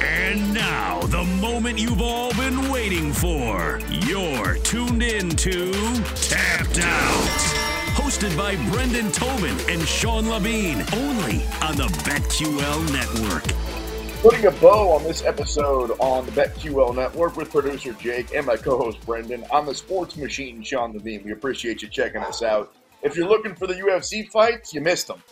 And now, the moment you've all been waiting for. You're tuned in to Tapped Out. Hosted by Brendan Tobin and Sean Levine, only on the BetQL Network. Putting a bow on this episode on the BetQL Network with producer Jake and my co-host Brendan. I'm the sports machine, Sean Levine. We appreciate you checking us out. If you're looking for the UFC fights, you missed them.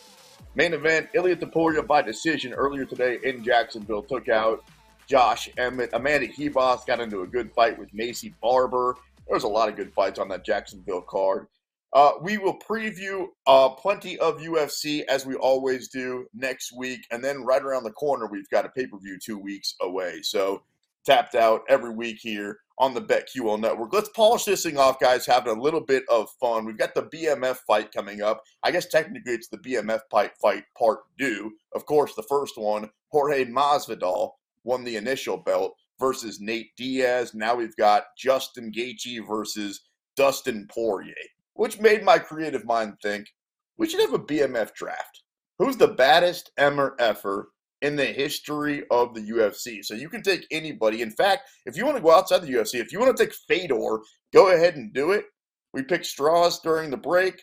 Main event, Ilia Topuria by decision earlier today in Jacksonville took out Josh Emmett. Amanda Ribas got into a good fight with Maycee Barber. There was a lot of good fights on that Jacksonville card. Uh, we will preview uh, plenty of UFC as we always do next week. And then right around the corner, we've got a pay per view two weeks away. So tapped out every week here on the BetQL network. Let's polish this thing off, guys, having a little bit of fun. We've got the BMF fight coming up. I guess technically it's the BMF fight, fight part due. Of course, the first one, Jorge Masvidal won the initial belt versus Nate Diaz. Now we've got Justin Gaethje versus Dustin Poirier, which made my creative mind think we should have a BMF draft. Who's the baddest Emmer effer in the history of the UFC. So you can take anybody. In fact, if you want to go outside the UFC, if you want to take Fedor, go ahead and do it. We pick straws during the break.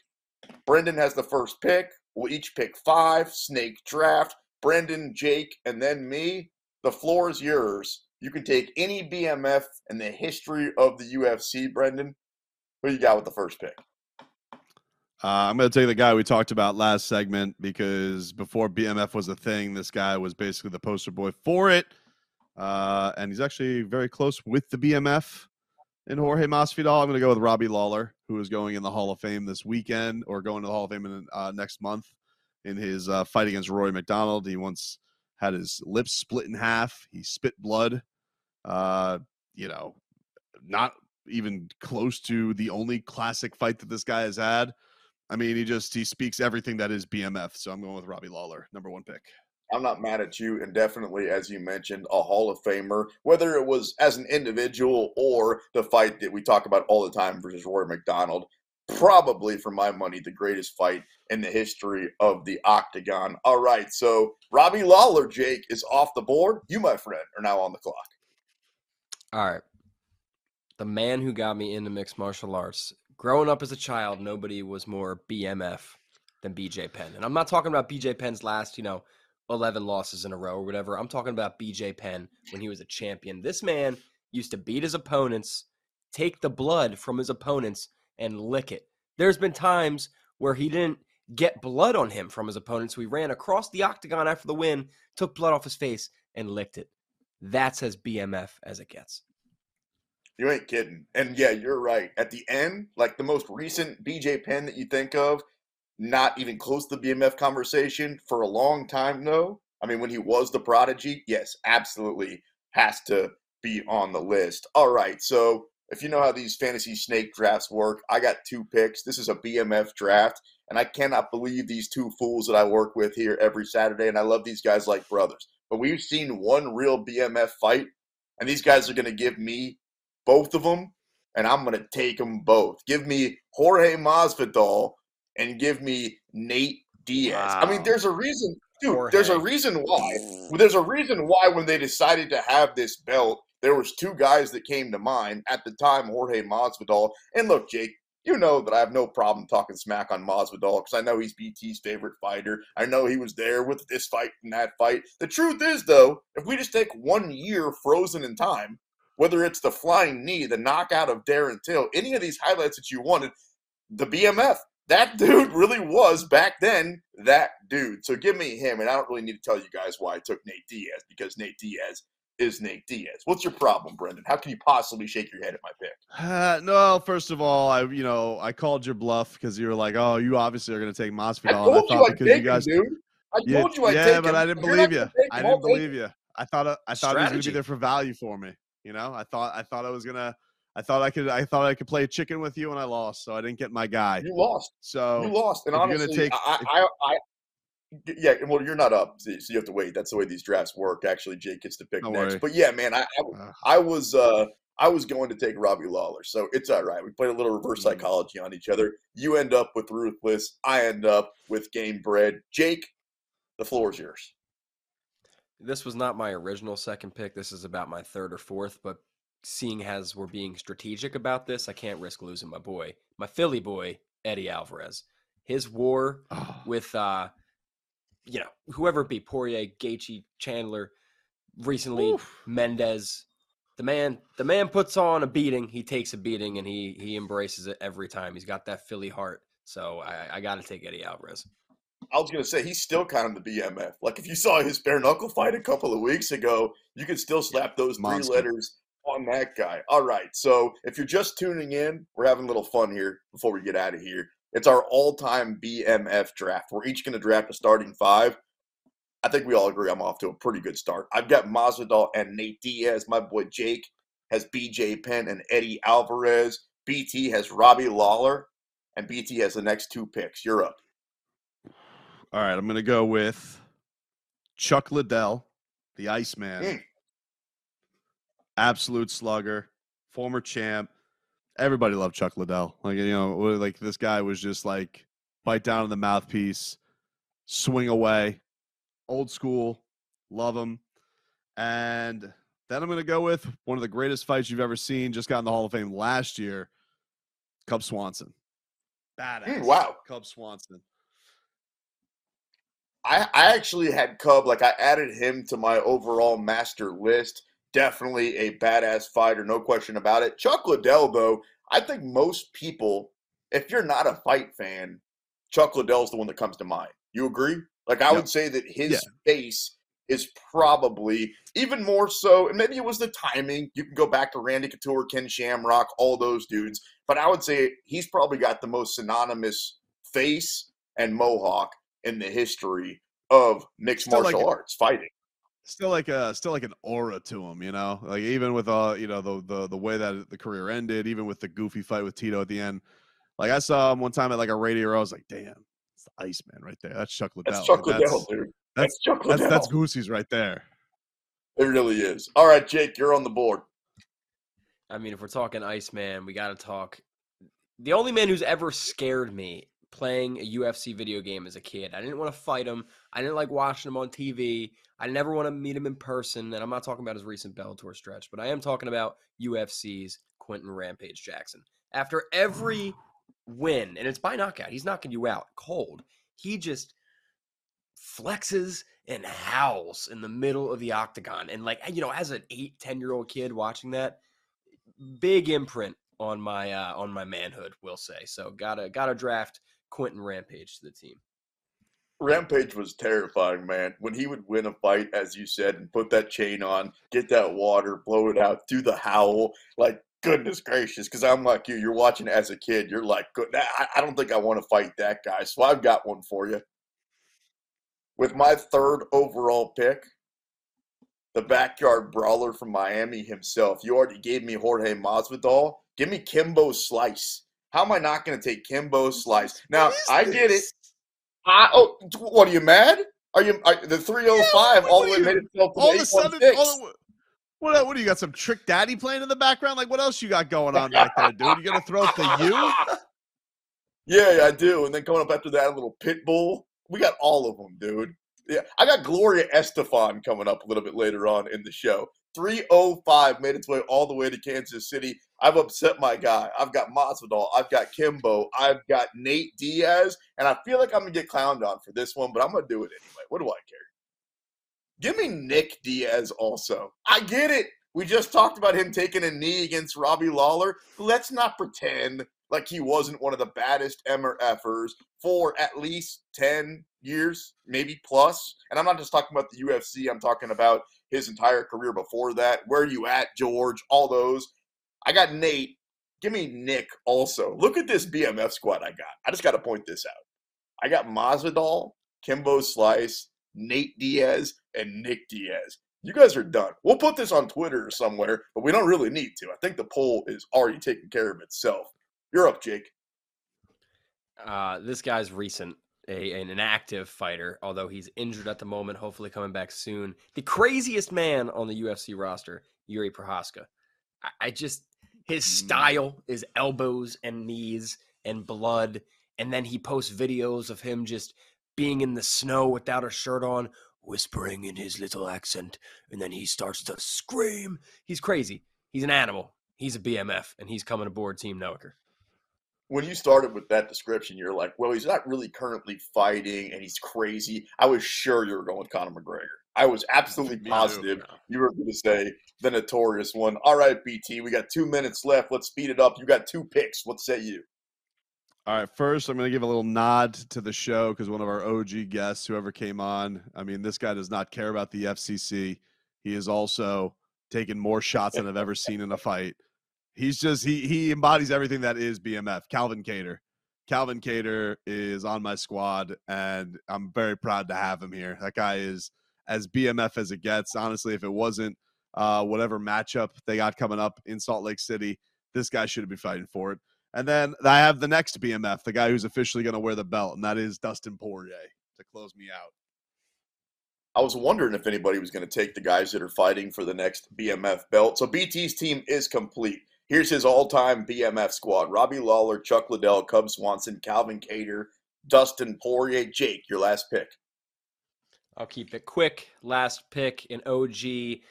Brendan has the first pick. We'll each pick five. Snake draft. Brendan, Jake, and then me. The floor is yours. You can take any BMF in the history of the UFC, Brendan. Who you got with the first pick? Uh, I'm going to take the guy we talked about last segment because before BMF was a thing, this guy was basically the poster boy for it. Uh, and he's actually very close with the BMF in Jorge Masvidal. I'm going to go with Robbie Lawler, who is going in the Hall of Fame this weekend or going to the Hall of Fame in, uh, next month in his uh, fight against Rory MacDonald. He once had his lips split in half. He spit blood. Uh, you know, not even close to the only classic fight that this guy has had. I mean, he just he speaks everything that is BMF. So I'm going with Robbie Lawler, number one pick. I'm not mad at you, and definitely, as you mentioned, a Hall of Famer. Whether it was as an individual or the fight that we talk about all the time versus Rory MacDonald. probably for my money the greatest fight in the history of the octagon. All right, so Robbie Lawler, Jake, is off the board. You, my friend, are now on the clock. All right. The man who got me into mixed martial arts growing up as a child, nobody was more BMF than BJ Penn. And I'm not talking about BJ Penn's last, you know, 11 losses in a row or whatever. I'm talking about BJ Penn when he was a champion. This man used to beat his opponents, take the blood from his opponents, and lick it. There's been times where he didn't get blood on him from his opponents. So he ran across the octagon after the win, took blood off his face, and licked it. That's as BMF as it gets. You ain't kidding. And yeah, you're right. At the end, like the most recent BJ Penn that you think of, not even close to the BMF conversation for a long time, though. I mean, when he was the prodigy, yes, absolutely has to be on the list. All right. So if you know how these fantasy snake drafts work, I got two picks. This is a BMF draft, and I cannot believe these two fools that I work with here every Saturday. And I love these guys like brothers. But we've seen one real BMF fight, and these guys are going to give me both of them, and I'm going to take them both. Give me Jorge Masvidal and give me Nate Diaz. Wow. I mean, there's a reason, dude. Jorge. There's a reason why. There's a reason why when they decided to have this belt, there was two guys that came to mind at the time. Jorge Masvidal and look, Jake. You know that I have no problem talking smack on Masvidal because I know he's BT's favorite fighter. I know he was there with this fight and that fight. The truth is, though, if we just take one year frozen in time, whether it's the flying knee, the knockout of Darren Till, any of these highlights that you wanted, the BMF, that dude really was back then that dude. So give me him. And I don't really need to tell you guys why I took Nate Diaz because Nate Diaz is Nate Diaz. What's your problem, Brendan? How can you possibly shake your head at my pick? Uh, no, first of all, I you know I called your bluff because you were like, oh, you obviously are going to take Masvidal. I told I you I take you guys, him, dude. I told you I yeah, take but him. I didn't believe you. I didn't believe you. I thought I thought Strategy. he was going to be there for value for me. You know, I thought I thought I was gonna. I thought I could. I thought I could play chicken with you, and I lost. So I didn't get my guy. You lost. So you lost. And honestly, gonna take, I, I, I, yeah. Well, you're not up, so you have to wait. That's the way these drafts work. Actually, Jake gets to pick next. Worry. But yeah, man, I, I, I was. uh I was going to take Robbie Lawler, so it's all right. We played a little reverse mm-hmm. psychology on each other. You end up with Ruthless. I end up with Gamebred. Jake, the floor is yours. This was not my original second pick. This is about my third or fourth, but seeing as we're being strategic about this, I can't risk losing my boy, my Philly boy, Eddie Alvarez. His war Oh, with uh you know, whoever it be, Poirier, Gaethje, Chandler, recently Oof. Mendez. The man the man puts on a beating, he takes a beating and he he embraces it every time. He's got that Philly heart. So I, I gotta take Eddie Alvarez. I was gonna say he's still kind of the BMF. Like if you saw his bare knuckle fight a couple of weeks ago, you could still slap those three letters on that guy. All right. So if you're just tuning in, we're having a little fun here before we get out of here. It's our all-time BMF draft. We're each gonna draft a starting five. I think we all agree I'm off to a pretty good start. I've got Masvidal and Nate Diaz. My boy Jake has BJ Penn and Eddie Alvarez. BT has Robbie Lawler, and BT has the next two picks. You're up. All right, I'm going to go with Chuck Liddell, the Iceman. Mm. Absolute slugger, former champ. Everybody loved Chuck Liddell. Like, you know, like this guy was just like bite down on the mouthpiece, swing away, old school, love him. And then I'm going to go with one of the greatest fights you've ever seen, just got in the Hall of Fame last year, Cub Swanson. Badass. Mm, wow. Cub Swanson. I, I actually had Cub, like I added him to my overall master list. Definitely a badass fighter, no question about it. Chuck Liddell, though, I think most people, if you're not a fight fan, Chuck Liddell's the one that comes to mind. You agree? Like I would say that his Yeah. face is probably even more so, and maybe it was the timing. You can go back to Randy Couture, Ken Shamrock, all those dudes, but I would say he's probably got the most synonymous face and mohawk in the history of mixed Still martial a- arts fighting. still like a still like an aura to him, you know. Like even with uh, you know, the the the way that the career ended, even with the goofy fight with Tito at the end. Like I saw him one time at like a radio, I was like, damn, it's the Iceman right there. That's Chuck Liddell. That's Chuck Liddell, that's, dude. that's- That's Chuck that's Liddell. that's Goosey's right there. it really is. All right, Jake, you're on the board. I mean, if we're talking Iceman, we got to talk. The only man who's ever scared me playing a UFC video game as a kid. I didn't want to fight him. I didn't like watching him on TV. I never want to meet him in person. And I'm not talking about his recent Bellator stretch, but I am talking about UFC's Quinton Rampage Jackson. After every win, and it's by knockout, he's knocking you out cold. He just flexes and howls in the middle of the octagon. And like, you know, as an eight, 10 year old kid watching that, big imprint on my uh on my manhood, we'll say. So gotta gotta draft Quinton Rampage to the team. Rampage was terrifying, man. When he would win a fight, as you said, and put that chain on, get that water, blow it out, do the howl, like goodness gracious. Because I'm like you, you're watching as a kid, you're like. I, I don't think I want to fight that guy. So I've got one for you. With my third overall pick, the backyard brawler from Miami himself. You already gave me Jorge Masvidal. Give me Kimbo Slice. How am I not going to take Kimbo Slice? Now I get it. I, oh, what are you mad? Are you are, the 305 what- all the way made itself to All of a sudden, all of, what what do you got? Some trick daddy playing in the background? Like what else you got going on back there, dude? You gonna throw it to you? Yeah, yeah, I do. And then coming up after that, a little Pitbull. We got all of them, dude. Yeah, I got Gloria Estefan coming up a little bit later on in the show. 305 made its way all the way to Kansas City. I've upset my guy. I've got Masvidal. I've got Kimbo. I've got Nate Diaz. And I feel like I'm going to get clowned on for this one, but I'm going to do it anyway. What do I care? Give me Nick Diaz also. I get it. We just talked about him taking a knee against Robbie Lawler. Let's not pretend like he wasn't one of the baddest MRFers for at least 10 years, maybe plus. And I'm not just talking about the UFC, I'm talking about his entire career before that. Where you at, George? All those. I got Nate. Give me Nick also. Look at this BMF squad I got. I just got to point this out. I got Masvidal, Kimbo Slice, Nate Diaz, and Nick Diaz. You guys are done. We'll put this on Twitter or somewhere, but we don't really need to. I think the poll is already taking care of itself. You're up, Jake. Uh, this guy's recent, a, an active fighter, although he's injured at the moment, hopefully coming back soon. The craziest man on the UFC roster, Jiri Prochazka. I, I just, his Mm. style is elbows and knees and blood. And then he posts videos of him just being in the snow without a shirt on, whispering in his little accent, and then he starts to scream. He's crazy. He's an animal. He's a BMF, and he's coming aboard Team Noecker. When you started with that description, you're like, well, he's not really currently fighting and he's crazy. I was sure you were going with Conor McGregor. I was absolutely Me too. positive you were going to say the notorious one. All right, BT, we got two minutes left. Let's speed it up. You got two picks. What say you? All right, first I'm going to give a little nod to the show because one of our OG guests, whoever came on, I mean, this guy does not care about the FCC. He is also taken more shots than I've ever seen in a fight. He's just he he embodies everything that is BMF. Calvin Kattar, Calvin Kattar is on my squad, and I'm very proud to have him here. That guy is as BMF as it gets. Honestly, if it wasn't uh, whatever matchup they got coming up in Salt Lake City, this guy should be fighting for it. And then I have the next BMF, the guy who's officially going to wear the belt, and that is Dustin Poirier to close me out. I was wondering if anybody was going to take the guys that are fighting for the next BMF belt. So BT's team is complete. Here's his all-time BMF squad: Robbie Lawler, Chuck Liddell, Cub Swanson, Calvin Kattar, Dustin Poirier, Jake. Your last pick. I'll keep it quick. Last pick in OG.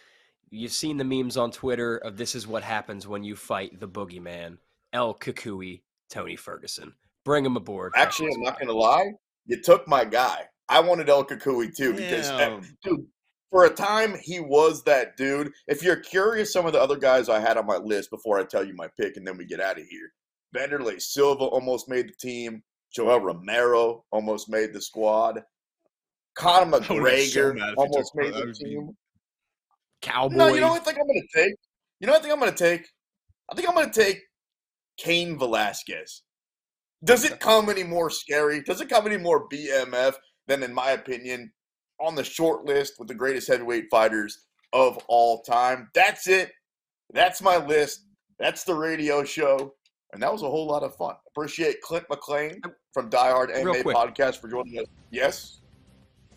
You've seen the memes on Twitter of this is what happens when you fight the boogeyman, El Cucuy, Tony Ferguson. Bring him aboard. Actually, I'm not going to lie. You took my guy. I wanted El Cucuy too because, uh, Damn. dude, for a time he was that dude. If you're curious, some of the other guys I had on my list before I tell you my pick, and then we get out of here. Wanderlei Silva almost made the team. Yoel Romero almost made the squad. Conor so McGregor he almost made the be- team. Cowboy. No, you know what I think I'm going to take? You know what I think I'm going to take? I think I'm going to take Cain Velasquez. Does it come any more scary? Does it come any more BMF than, in my opinion, on the short list with the greatest heavyweight fighters of all time? That's it. That's my list. That's the radio show. And that was a whole lot of fun. Appreciate Clint McLean uh, from Die Hard MMA. Podcast for joining us. Yes?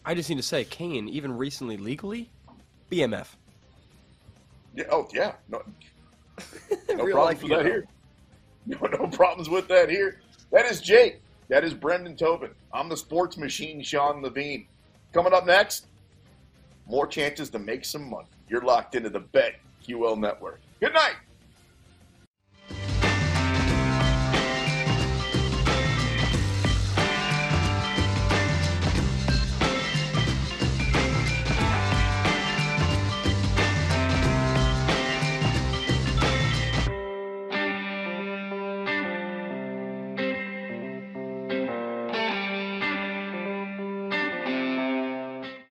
I just need to say, Cain, even recently legally, BMF. Yeah, oh, yeah. No, No problems with that here. No, no problems with that here. That is Jake. That is Brendan Tobin. I'm the sports machine, Sean Levine. Coming up next, more chances to make some money. You're locked into the Bet QL Network. Good night.